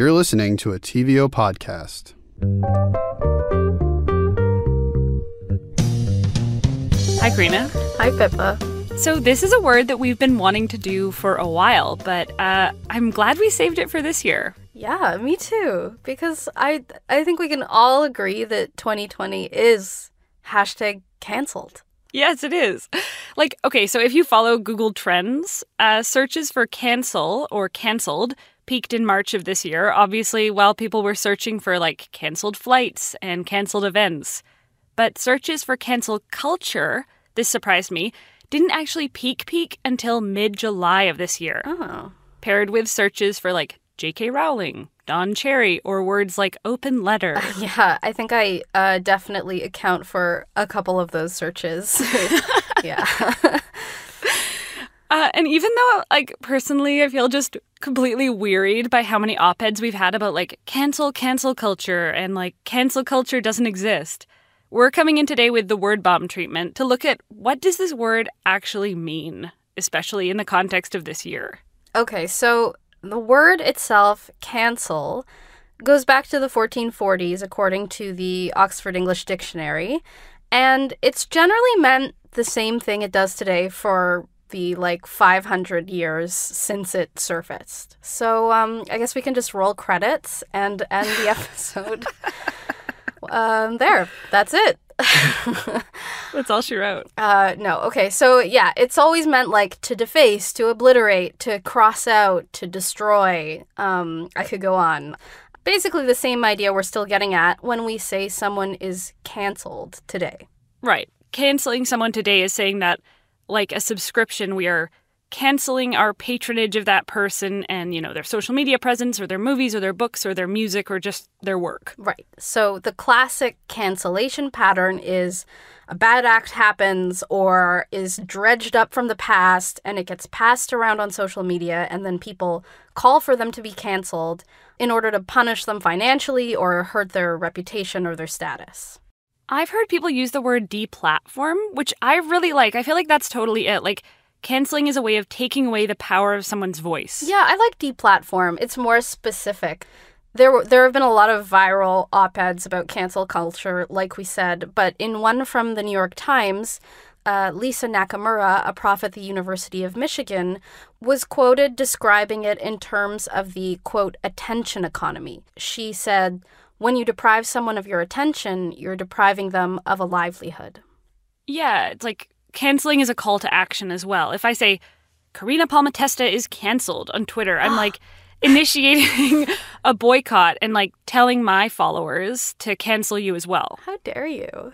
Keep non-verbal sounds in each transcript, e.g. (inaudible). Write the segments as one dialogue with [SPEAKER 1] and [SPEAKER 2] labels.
[SPEAKER 1] You're listening to a TVO podcast.
[SPEAKER 2] Hi, Karina.
[SPEAKER 3] Hi, Pippa.
[SPEAKER 2] So, this is a word that we've been wanting to do for a while, but uh, I'm glad we saved it for this year.
[SPEAKER 3] Yeah, me too. Because I I think we can all agree that 2020 is hashtag cancelled.
[SPEAKER 2] Yes, it is. Like, okay, so if you follow Google Trends, uh, searches for cancel or cancelled peaked in March of this year, obviously, while people were searching for like cancelled flights and cancelled events. But searches for cancel culture, this surprised me, didn't actually peak peak until mid July of this year,
[SPEAKER 3] Oh.
[SPEAKER 2] paired with searches for like J.K. Rowling, Don Cherry, or words like open letter. (laughs)
[SPEAKER 3] Yeah, I think I uh, definitely account for a couple of those searches. (laughs) yeah. (laughs)
[SPEAKER 2] Uh, and even though, like, personally, I feel just completely wearied by how many op eds we've had about, like, cancel, cancel culture and, like, cancel culture doesn't exist, we're coming in today with the word bomb treatment to look at what does this word actually mean, especially in the context of this year.
[SPEAKER 3] Okay, so the word itself, cancel, goes back to the 1440s according to the Oxford English Dictionary, and it's generally meant the same thing it does today for the like 500 years since it surfaced. So um, I guess we can just roll credits and end the (laughs) episode. um, there, that's it. (laughs)
[SPEAKER 2] That's all she wrote.
[SPEAKER 3] Uh, no. Okay. So yeah, it's always meant like to deface, to obliterate, to cross out, to destroy. Um, I could go on. Basically, the same idea we're still getting at when we say someone is canceled today.
[SPEAKER 2] Right. Canceling someone today is saying that, like a subscription, we are canceling our patronage of that person and, you know, their social media presence or their movies or their books or their music or just their work.
[SPEAKER 3] Right. So the classic cancellation pattern is a bad act happens or is dredged up from the past and it gets passed around on social media and then people call for them to be canceled in order to punish them financially or hurt their reputation or their status.
[SPEAKER 2] I've heard people use the word deplatform, which I really like. I feel like that's totally it. Like, canceling is a way of taking away the power of someone's voice.
[SPEAKER 3] Yeah, I like deplatform. It's more specific. There, there have been a lot of viral op-eds about cancel culture, like we said, but in one from the New York Times, uh, Lisa Nakamura, a prof at the University of Michigan, was quoted describing it in terms of the quote attention economy. She said, "When you deprive someone of your attention, you're depriving them of a livelihood."
[SPEAKER 2] Yeah, it's like canceling is a call to action as well. If I say, Karina Palmatesta is canceled on Twitter, I'm like (gasps) initiating (laughs) a boycott and like telling my followers to cancel you as well.
[SPEAKER 3] How dare you? (laughs)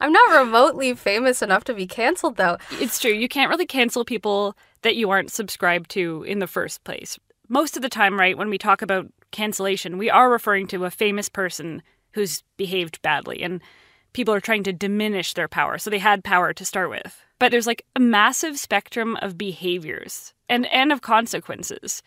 [SPEAKER 3] I'm not remotely famous enough to be canceled, though.
[SPEAKER 2] It's true. You can't really cancel people that you aren't subscribed to in the first place. Most of the time, right, when we talk about cancellation, we are referring to a famous person who's behaved badly and people are trying to diminish their power. So they had power to start with. But there's like a massive spectrum of behaviors and, and of consequences.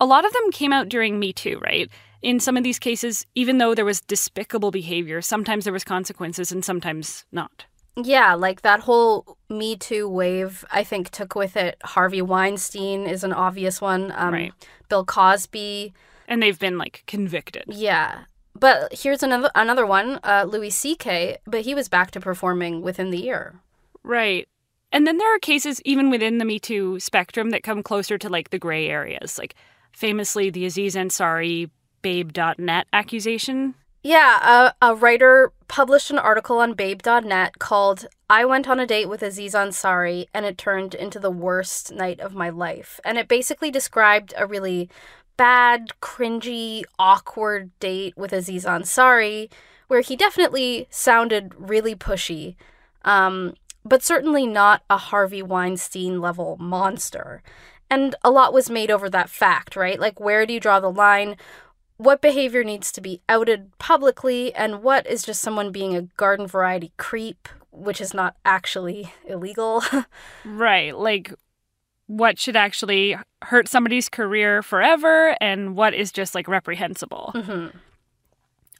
[SPEAKER 2] A lot of them came out during Me Too, right? In some of these cases, even though there was despicable behavior, sometimes there was consequences and sometimes not.
[SPEAKER 3] Yeah, like that whole Me Too wave, I think took with it Harvey Weinstein is an obvious one. Um,
[SPEAKER 2] Right.
[SPEAKER 3] Bill Cosby.
[SPEAKER 2] And they've been like convicted.
[SPEAKER 3] Yeah. But here's another another one, uh, Louis C.K., but he was back to performing within the year.
[SPEAKER 2] Right. And then there are cases even within the Me Too spectrum that come closer to like the gray areas, like famously the Aziz Ansari Babe.net accusation.
[SPEAKER 3] Yeah, a, a writer published an article on Babe.net called I Went on a Date with Aziz Ansari and it turned into the worst night of my life. And it basically described a really bad, cringy, awkward date with Aziz Ansari where he definitely sounded really pushy, um, but certainly not a Harvey Weinstein level monster. And a lot was made over that fact, right? Like, where do you draw the line? What behavior needs to be outed publicly and what is just someone being a garden variety creep, which is not actually illegal. (laughs)
[SPEAKER 2] Right. Like what should actually hurt somebody's career forever and what is just like reprehensible.
[SPEAKER 3] hmm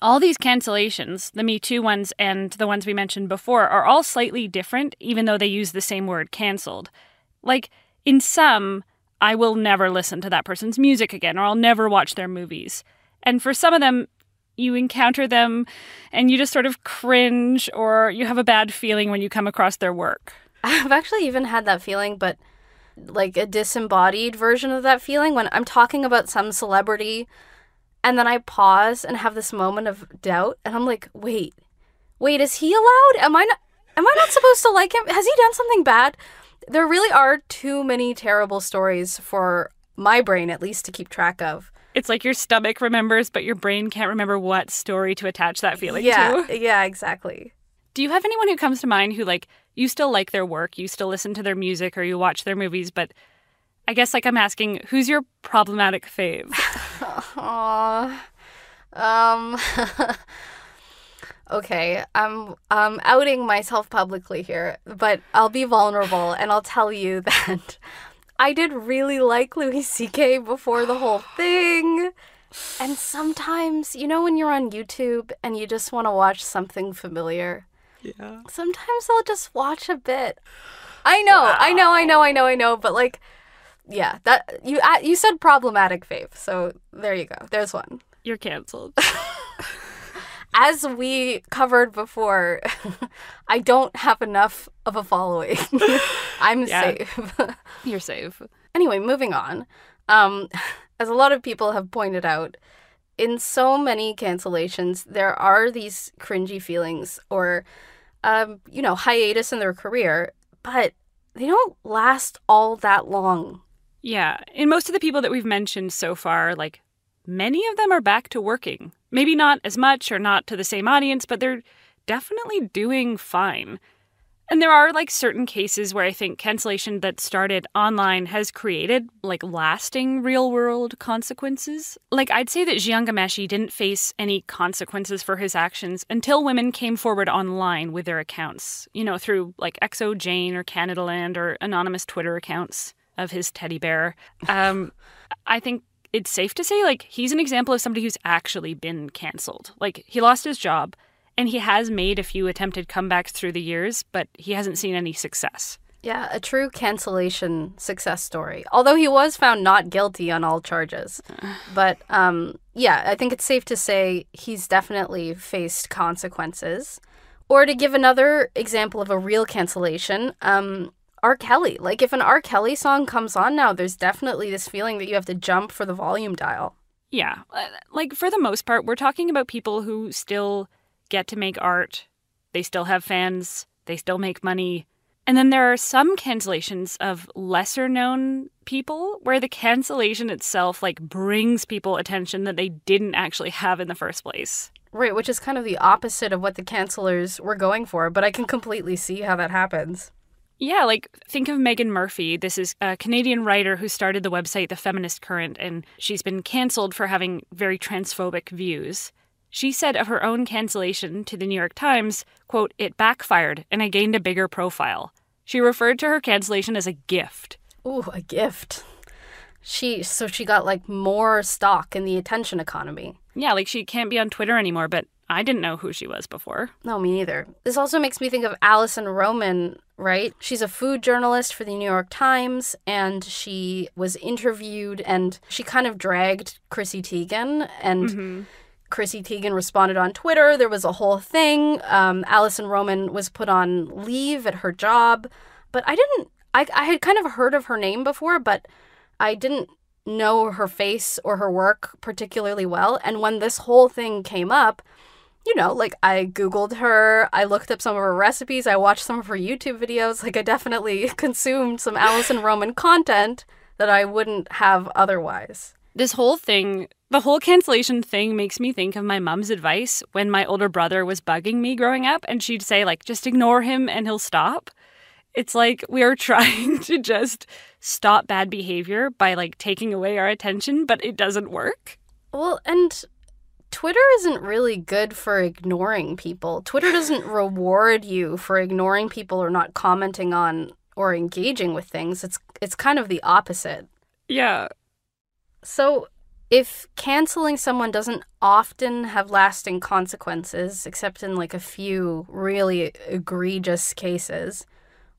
[SPEAKER 2] All these cancellations, the Me Too ones and the ones we mentioned before, are all slightly different, even though they use the same word canceled. Like, in some, I will never listen to that person's music again or I'll never watch their movies. And for some of them, you encounter them and you just sort of cringe or you have a bad feeling when you come across their work. (laughs)
[SPEAKER 3] I've actually even had that feeling, but like a disembodied version of that feeling when I'm talking about some celebrity and then I pause and have this moment of doubt and I'm like, wait, wait, is he allowed? Am I not am I not supposed to like him? Has he done something bad? There really are too many terrible stories for my brain at least to keep track of.
[SPEAKER 2] It's like your stomach remembers, but your brain can't remember what story to attach that feeling
[SPEAKER 3] yeah,
[SPEAKER 2] to. (laughs)
[SPEAKER 3] Yeah, exactly.
[SPEAKER 2] Do you have anyone who comes to mind who like you still like their work, you still listen to their music or you watch their movies, but I guess like I'm asking, who's your problematic fave? (laughs)
[SPEAKER 3] Aww. Um (laughs) Okay, I'm um outing myself publicly here, but I'll be vulnerable and I'll tell you that I did really like Louis CK before the whole (gasps) thing. And sometimes, you know when you're on YouTube and you just want to watch something familiar?
[SPEAKER 2] Yeah.
[SPEAKER 3] Sometimes I'll just watch a bit. I know, wow. I know, I know, I know, I know, but like yeah, that you uh, you said problematic fave. So there you go. There's one.
[SPEAKER 2] You're canceled. (laughs)
[SPEAKER 3] As we covered before, (laughs) I don't have enough of a following. (laughs) I'm safe. (laughs)
[SPEAKER 2] You're safe.
[SPEAKER 3] Anyway, moving on. Um, as a lot of people have pointed out, in so many cancellations, there are these cringy feelings or, um, you know, hiatus in their career, but they don't last all that long.
[SPEAKER 2] Yeah. And most of the people that we've mentioned so far, like many of them are back to working. Maybe not as much or not to the same audience, but they're definitely doing fine. And there are like certain cases where I think cancellation that started online has created like lasting real world consequences. Like I'd say that Jian Ghomeshi didn't face any consequences for his actions until women came forward online with their accounts, you know, through like xoJane or Canadaland or anonymous Twitter accounts of his teddy bear. Um, (laughs) I think it's safe to say like he's an example of somebody who's actually been canceled. Like he lost his job and he has made a few attempted comebacks through the years, but he hasn't seen any success.
[SPEAKER 3] Yeah, a true cancellation success story. Although he was found not guilty on all charges. (sighs) But um, yeah, I think it's safe to say he's definitely faced consequences. Or to give another example of a real cancellation, um, R. Kelly. Like, if an R. Kelly song comes on now, there's definitely this feeling that you have to jump for the volume dial.
[SPEAKER 2] Yeah. Uh, like, for the most part, we're talking about people who still get to make art, they still have fans, they still make money. And then there are some cancellations of lesser known people where the cancellation itself like brings people attention that they didn't actually have in the first place.
[SPEAKER 3] Right, which is kind of the opposite of what the cancelers were going for, but I can completely see how that happens.
[SPEAKER 2] Yeah, like think of Meghan Murphy. This is a Canadian writer who started the website The Feminist Current, and she's been canceled for having very transphobic views. She said of her own cancellation to the New York Times, quote, it backfired and I gained a bigger profile. She referred to her cancellation as a gift.
[SPEAKER 3] Ooh, a gift. She so she got like more stock in the attention economy.
[SPEAKER 2] Yeah, like she can't be on Twitter anymore, but I didn't know who she was before.
[SPEAKER 3] No, me neither. This also makes me think of Alison Roman, right? She's a food journalist for the New York Times, and she was interviewed, and she kind of dragged Chrissy Teigen, and mm-hmm. Chrissy Teigen responded on Twitter. There was a whole thing. Um, Alison Roman was put on leave at her job, but I didn't. I I had kind of heard of her name before, but I didn't know her face or her work particularly well. And when this whole thing came up, you know, like I Googled her, I looked up some of her recipes, I watched some of her YouTube videos. Like I definitely (laughs) consumed some Alison Roman content that I wouldn't have otherwise.
[SPEAKER 2] This whole thing, the whole cancellation thing makes me think of my mom's advice when my older brother was bugging me growing up, and she'd say, like, just ignore him and he'll stop. It's like we are (laughs) trying to just stop bad behavior by like taking away our attention, but it doesn't work.
[SPEAKER 3] Well, and Twitter isn't really good for ignoring people. Twitter doesn't (sighs) reward you for ignoring people or not commenting on or engaging with things. It's it's kind of the opposite.
[SPEAKER 2] Yeah.
[SPEAKER 3] So, if canceling someone doesn't often have lasting consequences, except in like a few really egregious cases,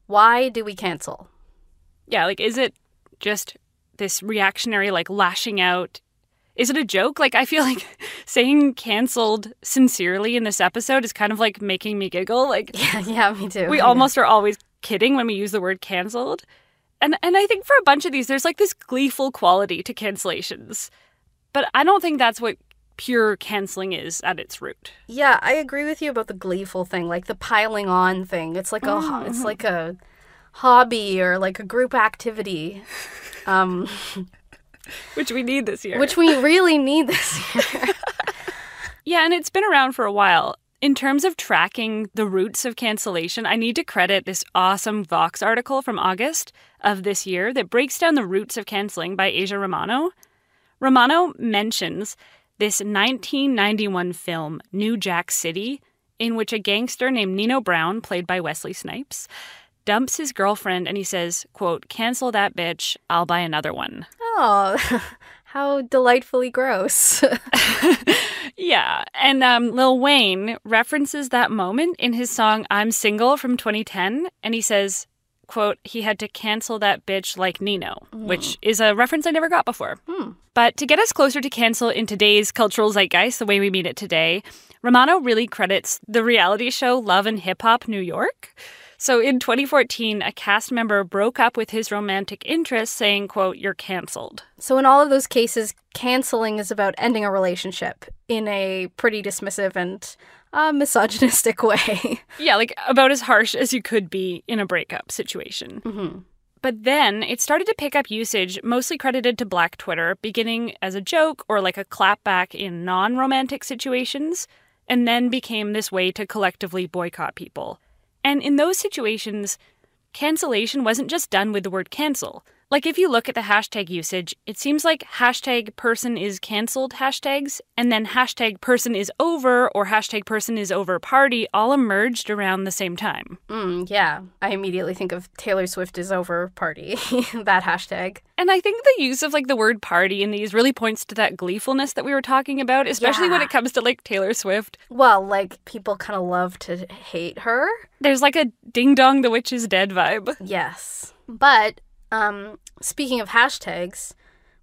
[SPEAKER 3] why do we cancel?
[SPEAKER 2] Yeah, like is it just this reactionary, like lashing out. Is it a joke? Like, I feel like (laughs) saying canceled sincerely in this episode is kind of like making me giggle. Like, (laughs)
[SPEAKER 3] Yeah, yeah, me too.
[SPEAKER 2] we almost are always kidding when we use the word canceled. And and I think for a bunch of these there's like this gleeful quality to cancellations. But I don't think that's what pure canceling is at its root.
[SPEAKER 3] Yeah, I agree with you about the gleeful thing, like the piling on thing. It's like a
[SPEAKER 2] Mm-hmm.
[SPEAKER 3] it's like a hobby or like a group activity. Um, (laughs) (laughs)
[SPEAKER 2] Which we need this year.
[SPEAKER 3] which we really need this (laughs) year.
[SPEAKER 2] Yeah, and it's been around for a while. In terms of tracking the roots of cancellation, I need to credit this awesome Vox article from August of this year that breaks down the roots of canceling by Aja Romano. Romano mentions this 1991 film, New Jack City, in which a gangster named Nino Brown, played by Wesley Snipes, dumps his girlfriend and he says, quote, cancel that bitch, I'll buy another one. (laughs)
[SPEAKER 3] Oh, (laughs) how delightfully gross. (laughs)
[SPEAKER 2] Yeah, and um, Lil Wayne references that moment in his song "I'm Single" from 2010, and he says, "quote He had to cancel that bitch like Nino," which is a reference I never got before. But to get us closer to cancel in today's cultural zeitgeist, the way we mean it today, Romano really credits the reality show Love and Hip Hop New York. So in 2014, a cast member broke up with his romantic interest, saying, "quote You're canceled."
[SPEAKER 3] so in all of those cases, canceling is about ending a relationship in a pretty dismissive and uh, misogynistic (laughs) way.
[SPEAKER 2] Yeah, like about as harsh as you could be in a breakup situation.
[SPEAKER 3] hmm
[SPEAKER 2] But then it started to pick up usage, mostly credited to Black Twitter, beginning as a joke or like a clapback in non romantic situations, and then became this way to collectively boycott people. And in those situations, cancellation wasn't just done with the word cancel. Like if you look at the hashtag usage, it seems like hashtag person is cancelled hashtags and then hashtag person is over or hashtag person is over party all emerged around the same time.
[SPEAKER 3] Mm, yeah, I immediately think of Taylor Swift is over party, (laughs) that hashtag.
[SPEAKER 2] And I think the use of like the word party in these really points to that gleefulness that we were talking about, especially when it comes to like Taylor Swift.
[SPEAKER 3] Well, like people kind of love to hate her.
[SPEAKER 2] There's like a ding dong the witch is dead vibe.
[SPEAKER 3] Yes. But um speaking of hashtags,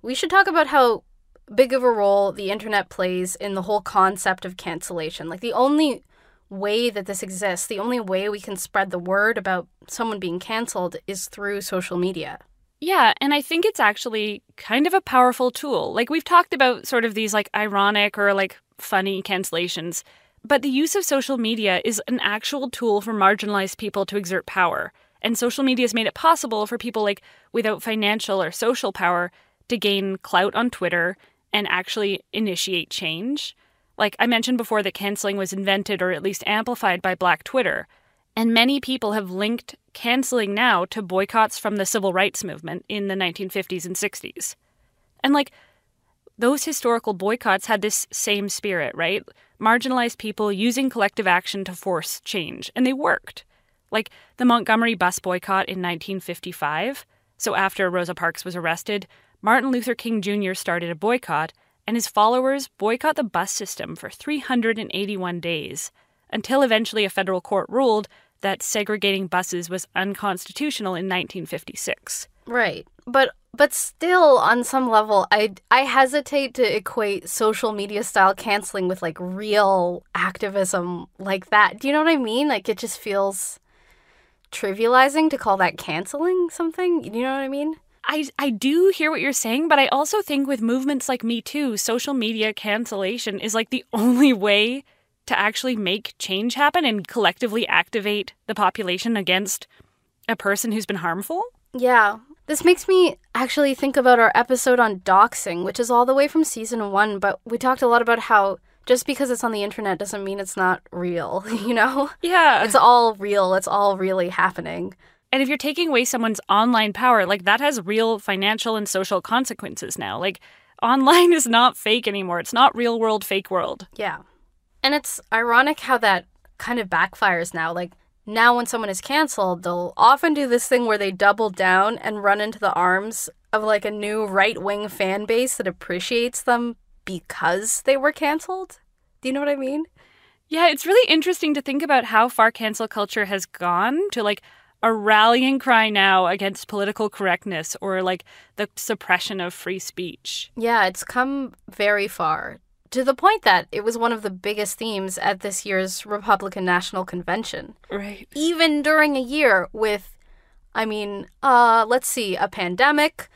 [SPEAKER 3] we should talk about how big of a role the internet plays in the whole concept of cancellation. Like the only way that this exists, the only way we can spread the word about someone being canceled is through social media.
[SPEAKER 2] Yeah, and I think it's actually kind of a powerful tool. Like we've talked about sort of these like ironic or like funny cancellations, but the use of social media is an actual tool for marginalized people to exert power. And social media has made it possible for people like without financial or social power to gain clout on Twitter and actually initiate change. Like I mentioned before that canceling was invented or at least amplified by Black Twitter. And many people have linked canceling now to boycotts from the civil rights movement in the 1950s and 60s. And like those historical boycotts had this same spirit, right? Marginalized people using collective action to force change, and they worked. Like the Montgomery bus boycott in 1955. So after Rosa Parks was arrested, Martin Luther King Jr. started a boycott, and his followers boycott the bus system for 381 days until eventually a federal court ruled that segregating buses was unconstitutional in 1956.
[SPEAKER 3] Right. But but still on some level I I hesitate to equate social media style canceling with like real activism like that. Do you know what I mean? Like it just feels trivializing to call that canceling something. You know what I mean?
[SPEAKER 2] I, I do hear what you're saying, but I also think with movements like Me Too, social media cancellation is like the (laughs) only way to actually make change happen and collectively activate the population against a person who's been harmful.
[SPEAKER 3] Yeah. This makes me actually think about our episode on doxing, which is all the way from season 1, but we talked a lot about how just because it's on the internet doesn't mean it's not real, (laughs) you know?
[SPEAKER 2] Yeah.
[SPEAKER 3] It's all real. It's all really happening.
[SPEAKER 2] And if you're taking away someone's online power, like that has real financial and social consequences now. Like online (laughs) is not fake anymore. It's not real world, fake world.
[SPEAKER 3] Yeah. And it's ironic how that kind of backfires now. Like, now when someone is canceled, they'll often do this thing where they double down and run into the arms of like a new right wing fan base that appreciates them because they were canceled. Do you know what I mean?
[SPEAKER 2] Yeah, it's really interesting to think about how far cancel culture has gone to like a rallying cry now against political correctness or like the suppression of free speech.
[SPEAKER 3] Yeah, it's come very far to the point that it was one of the biggest themes at this year's Republican National Convention.
[SPEAKER 2] Right.
[SPEAKER 3] Even during a year with, I mean, uh, let's see, a pandemic,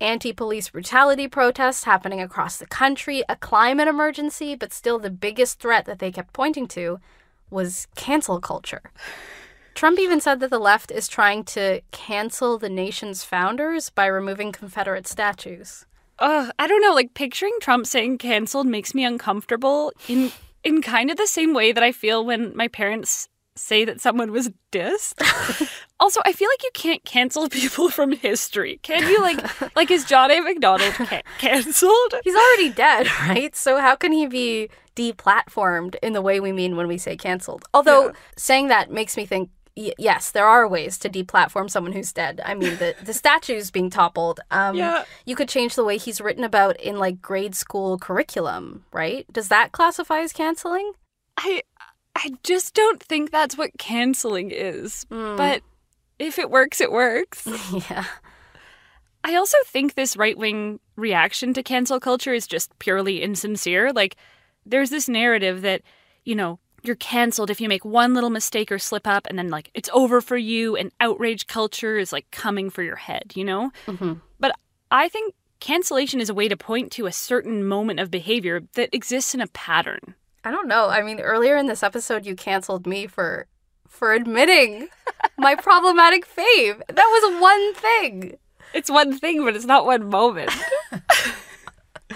[SPEAKER 3] anti police brutality protests happening across the country, a climate emergency, but still the biggest threat that they kept pointing to was cancel culture. Trump even said that the left is trying to cancel the nation's founders by removing Confederate statues.
[SPEAKER 2] Uh, I don't know, like picturing Trump saying canceled makes me uncomfortable in in kind of the same way that I feel when my parents say that someone was dissed. (laughs) also, I feel like you can't cancel (laughs) people from history. Can you like like is John A. Macdonald (laughs) ca- canceled?
[SPEAKER 3] He's already dead, right? So how can he be deplatformed in the way we mean when we say canceled? Although
[SPEAKER 2] Yeah.
[SPEAKER 3] saying that makes me think y- yes, there are ways to deplatform someone who's dead. I mean, the the statues being toppled. Um,
[SPEAKER 2] Yeah.
[SPEAKER 3] You could change the way he's written about in like grade school curriculum, right? Does that classify as canceling?
[SPEAKER 2] I I just don't think that's what canceling is.
[SPEAKER 3] Hmm.
[SPEAKER 2] But if it works, it works. (laughs)
[SPEAKER 3] yeah.
[SPEAKER 2] I also think this right wing reaction to cancel culture is just purely insincere. Like, there's this narrative that, you know, you're canceled if you make one little mistake or slip up, and then, like, it's over for you, and outrage culture is, like, coming for your head, you know? Mm-hmm. But I think cancellation is a way to point to a certain moment of behavior that exists in a pattern.
[SPEAKER 3] I don't know. I mean, earlier in this episode, you canceled me for for admitting my problematic fave. That was one thing.
[SPEAKER 2] It's one thing, but it's not one moment. (laughs)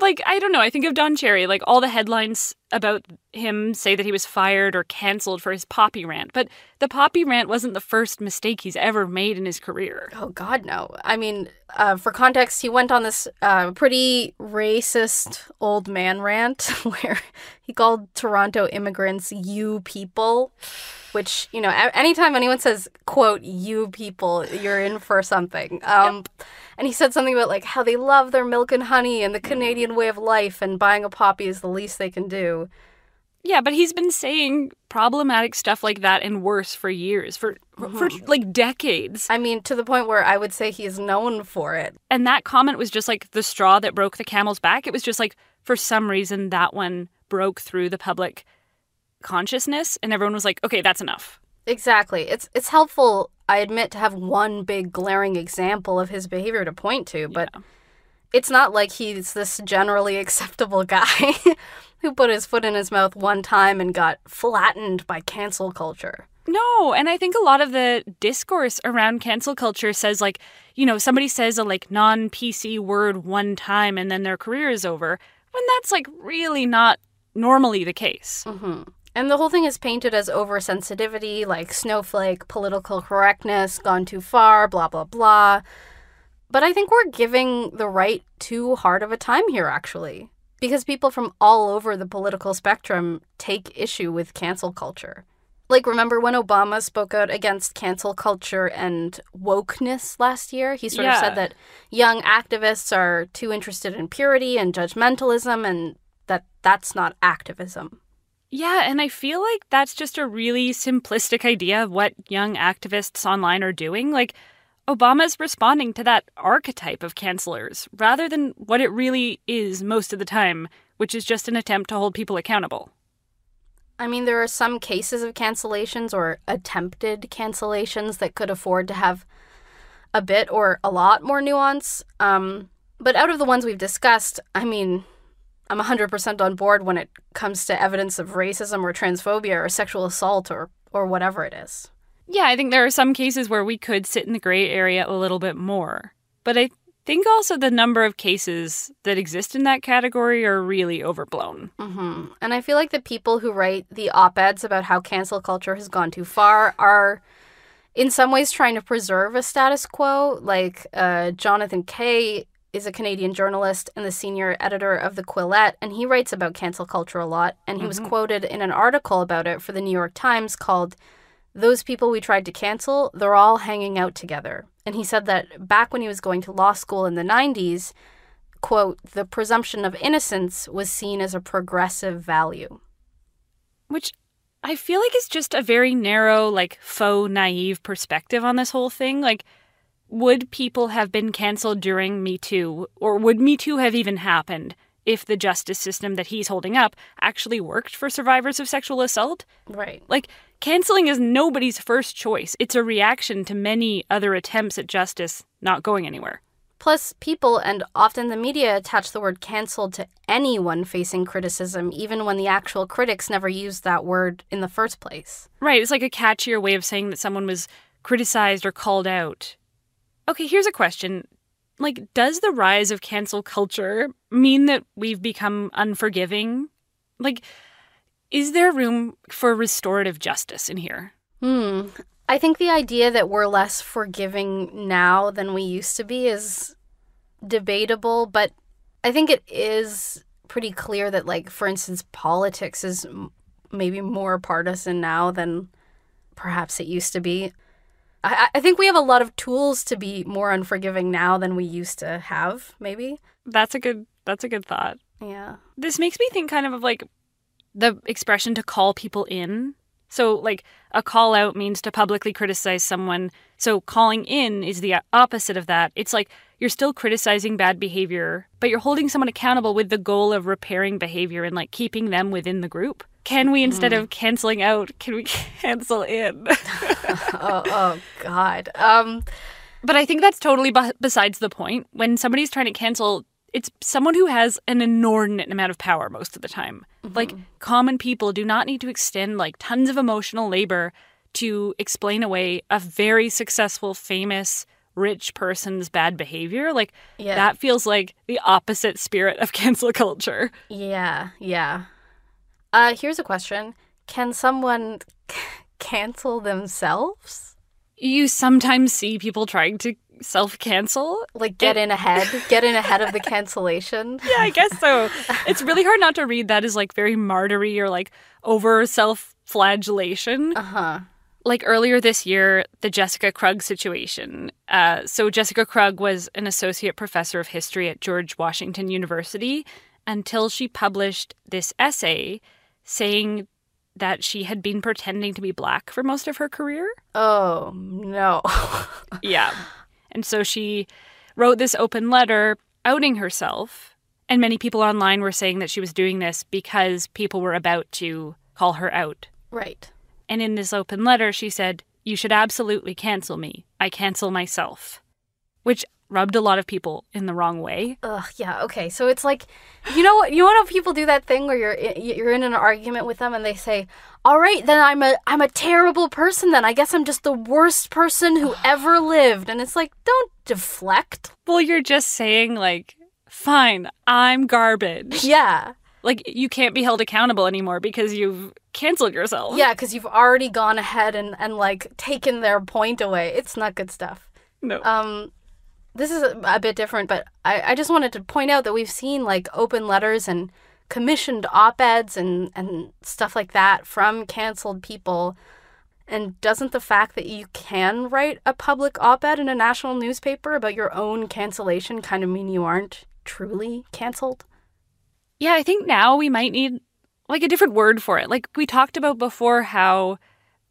[SPEAKER 2] like, I don't know. I think of Don Cherry, like all the headlines about him say that he was fired or canceled for his poppy rant. But the poppy rant wasn't the first mistake he's ever made in his career.
[SPEAKER 3] Oh God, no! I mean, uh, for context, he went on this uh, pretty racist old man rant (laughs) where he called Toronto immigrants "you people," which you know, a- anytime anyone says "quote you people," you're in for something. Um, And he said something about like how they love their milk and honey and the Canadian way of life, and buying a poppy is the least they can do.
[SPEAKER 2] Yeah, but he's been saying problematic stuff like that and worse for years, for for hmm. like decades.
[SPEAKER 3] I mean, to the point where I would say he's known for it.
[SPEAKER 2] And that comment was just like the straw that broke the camel's back. It was just like for some reason that one broke through the public consciousness and everyone was like, "Okay, that's enough."
[SPEAKER 3] Exactly. It's it's helpful, I admit, to have one big glaring example of his behavior to point to, but
[SPEAKER 2] Yeah.
[SPEAKER 3] it's not like he's this generally (laughs) acceptable guy who put his foot in his mouth one time and got flattened by cancel culture.
[SPEAKER 2] No, and I think a lot of the discourse around cancel culture says like, you know, somebody says a like non-PC word one time and then their career is over, when that's like really not normally the case. Mm-hmm.
[SPEAKER 3] And the whole thing is painted as oversensitivity, like snowflake, political correctness, gone too far, blah, blah, blah. But I think we're giving the right too hard of a time here, actually. Because people from all over the political spectrum take issue with cancel culture. Like, remember when Obama spoke out against cancel culture and wokeness last year? He sort of said that young activists are too interested in purity and judgmentalism and that that's not activism.
[SPEAKER 2] Yeah, and I feel like that's just a really simplistic idea of what young activists online are doing. Like, Obama's responding to that archetype of cancelers rather than what it really is most of the time, which is just an attempt to hold people accountable.
[SPEAKER 3] I mean, there are some cases of cancellations or attempted cancellations that could afford to have a bit or a lot more nuance. Um, but out of the ones we've discussed, I mean, I'm 100% on board when it comes to evidence of racism or transphobia or sexual assault or, or whatever it is.
[SPEAKER 2] Yeah, I think there are some cases where we could sit in the gray area a little bit more. But I think also the number of cases that exist in that category are really overblown.
[SPEAKER 3] hmm And I feel like the people who write the op eds about how cancel culture has gone too far are, in some ways, trying to preserve a status quo. Like uh, Jonathan Kay is a Canadian journalist and the senior editor of the Quillette, and he writes about cancel culture a lot. And he was quoted in an article about it for the New York Times called those people we tried to cancel, they're all hanging out together. And he said that back when he was going to law school in the 90s, quote, the presumption of innocence was seen as a progressive value.
[SPEAKER 2] Which I feel like is just a very narrow, like faux naive perspective on this whole thing. Like, would people have been canceled during Me Too, or would Me Too have even happened if the justice system that he's holding up actually worked for survivors of sexual assault?
[SPEAKER 3] Right.
[SPEAKER 2] Like, canceling is nobody's first choice. It's a reaction to many other attempts at justice not going anywhere.
[SPEAKER 3] Plus, people and often the media attach the word canceled to anyone facing criticism, even when the actual critics never used that word in the first place.
[SPEAKER 2] Right. It's like a catchier way of saying that someone was criticized or called out. Okay, here's a question. Like, does the rise of cancel culture mean that we've become unforgiving? Like, is there room for restorative justice in here?
[SPEAKER 3] Hmm. I think the idea that we're less forgiving now than we used to be is debatable, but I think it is pretty clear that, like, for instance, politics is maybe more partisan now than perhaps it used to be. I, I think we have a lot of tools to be more unforgiving now than we used to have, maybe.
[SPEAKER 2] That's a good that's a good thought.
[SPEAKER 3] Yeah.
[SPEAKER 2] This makes me think kind of of like the expression to call people in. So like a call out means to publicly criticize someone. So calling in is the opposite of that. It's like you're still criticizing bad behavior, but you're holding someone accountable with the goal of repairing behavior and like keeping them within the group. Can we instead of canceling out, can we (laughs) cancel in? (laughs)
[SPEAKER 3] oh, oh God. Um,
[SPEAKER 2] But I think that's totally b- besides the point. When somebody's trying to cancel, it's someone who has an inordinate amount of power most of the time. Like common people do not need to extend like tons of emotional labor to explain away a very successful, famous, rich person's bad behavior. Like
[SPEAKER 3] Yeah.
[SPEAKER 2] that feels like the opposite spirit of (laughs) cancel culture.
[SPEAKER 3] yeah, yeah. Uh, here's a question: Can someone cancel themselves?
[SPEAKER 2] You sometimes see people trying to self-cancel
[SPEAKER 3] Like get in ahead, get in ahead of the cancellation. (laughs)
[SPEAKER 2] Yeah, I guess so. it's really hard not to read that as like very martyry or like over self flagellation.
[SPEAKER 3] Uh huh.
[SPEAKER 2] Like earlier this year, the Jessica Krug situation. Uh, so, Jessica Krug was an associate professor of history at George Washington University until she published this essay saying that she had been pretending to be black for most of her career.
[SPEAKER 3] Oh no. (laughs)
[SPEAKER 2] Yeah. And so she wrote this open letter outing herself. And many people online were saying that she was doing this because people were about to call her out.
[SPEAKER 3] right.
[SPEAKER 2] And in this open letter, she said, You should absolutely cancel me. I cancel myself. Which rubbed a lot of people in the wrong way.
[SPEAKER 3] Ugh. Yeah. Okay. So it's like, you know what? You know how people do that thing where you're you're in an argument with them and they say, "All right, then I'm a I'm a terrible person. Then I guess I'm just the worst person who (sighs) ever lived." And it's like, don't deflect.
[SPEAKER 2] Well, you're just saying, like, fine, I'm garbage. (laughs)
[SPEAKER 3] Yeah.
[SPEAKER 2] Like, you can't be held accountable anymore because you've canceled yourself.
[SPEAKER 3] Yeah, because you've already gone ahead and, and like taken their point away. It's not good stuff.
[SPEAKER 2] No.
[SPEAKER 3] Um, this is a, a bit different, but I, I just wanted to point out that we've seen like open letters and commissioned op eds and, and stuff like that from canceled people. And doesn't the fact that you can write a public op ed in a national newspaper about your own cancellation kind of mean you aren't truly canceled?
[SPEAKER 2] Yeah, I think now we might need like a different word for it. Like we talked about before how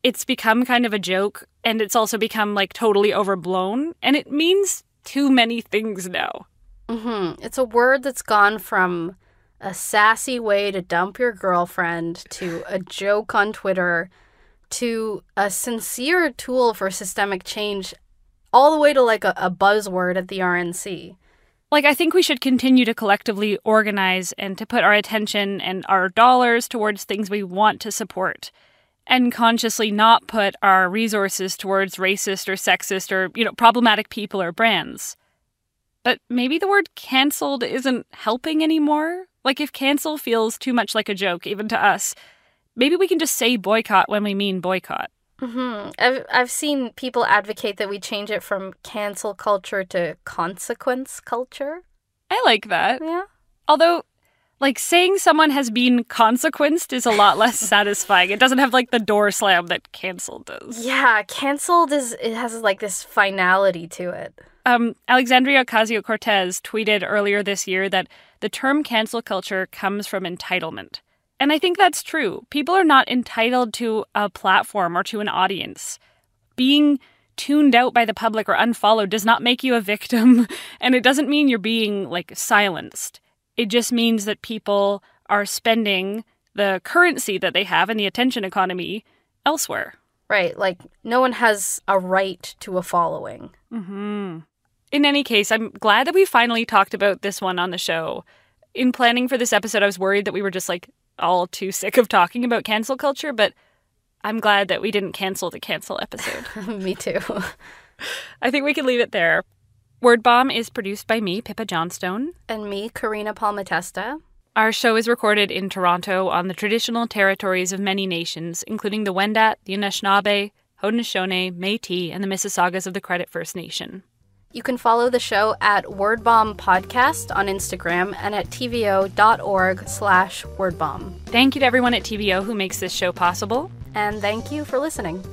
[SPEAKER 2] it's become kind of a joke and it's also become like totally overblown and it means too many things now.
[SPEAKER 3] hmm It's a word that's gone from a sassy way to dump your girlfriend to a joke on Twitter to a sincere tool for systemic change, all the way to like a, a buzzword at the RNC.
[SPEAKER 2] Like I think we should continue to collectively organize and to put our attention and our dollars towards things we want to support and consciously not put our resources towards racist or sexist or, you know, problematic people or brands. But maybe the word canceled isn't helping anymore. Like if cancel feels too much like a joke even to us, maybe we can just say boycott when we mean boycott.
[SPEAKER 3] hmm I've, I've seen people advocate that we change it from cancel culture to consequence culture.
[SPEAKER 2] I like that.
[SPEAKER 3] Yeah.
[SPEAKER 2] Although, like saying someone has been consequenced is a lot less (laughs) satisfying. It doesn't have like the door slam that canceled does.
[SPEAKER 3] Yeah, canceled is it has like this finality to it.
[SPEAKER 2] Um, Alexandria Ocasio Cortez tweeted earlier this year that the term cancel culture comes from entitlement. And I think that's true. People are not entitled to a platform or to an audience. Being tuned out by the public or unfollowed does not make you a victim, (laughs) and it doesn't mean you're being like silenced. It just means that people are spending the currency that they have in the attention economy elsewhere.
[SPEAKER 3] Right. Like, no one has a right to a following.
[SPEAKER 2] Mm-hmm. In any case, I'm glad that we finally talked about this one on the show. In planning for this episode, I was worried that we were just like all too sick of talking about cancel culture, but I'm glad that we didn't cancel the cancel episode. (laughs)
[SPEAKER 3] Me too.
[SPEAKER 2] I think we can leave it there. Word Bomb is produced by me, Pippa Johnstone.
[SPEAKER 3] And me, Karina Palmatesta.
[SPEAKER 2] Our show is recorded in Toronto on the traditional territories of many nations, including the Wendat, the Anishinaabe, Haudenosaunee, Métis, and the Mississaugas of the Credit First Nation.
[SPEAKER 3] You can follow the show at Wordbomb Podcast on Instagram and at tvo.org slash wordbomb.
[SPEAKER 2] Thank you to everyone at TVO who makes this show possible.
[SPEAKER 3] And thank you for listening.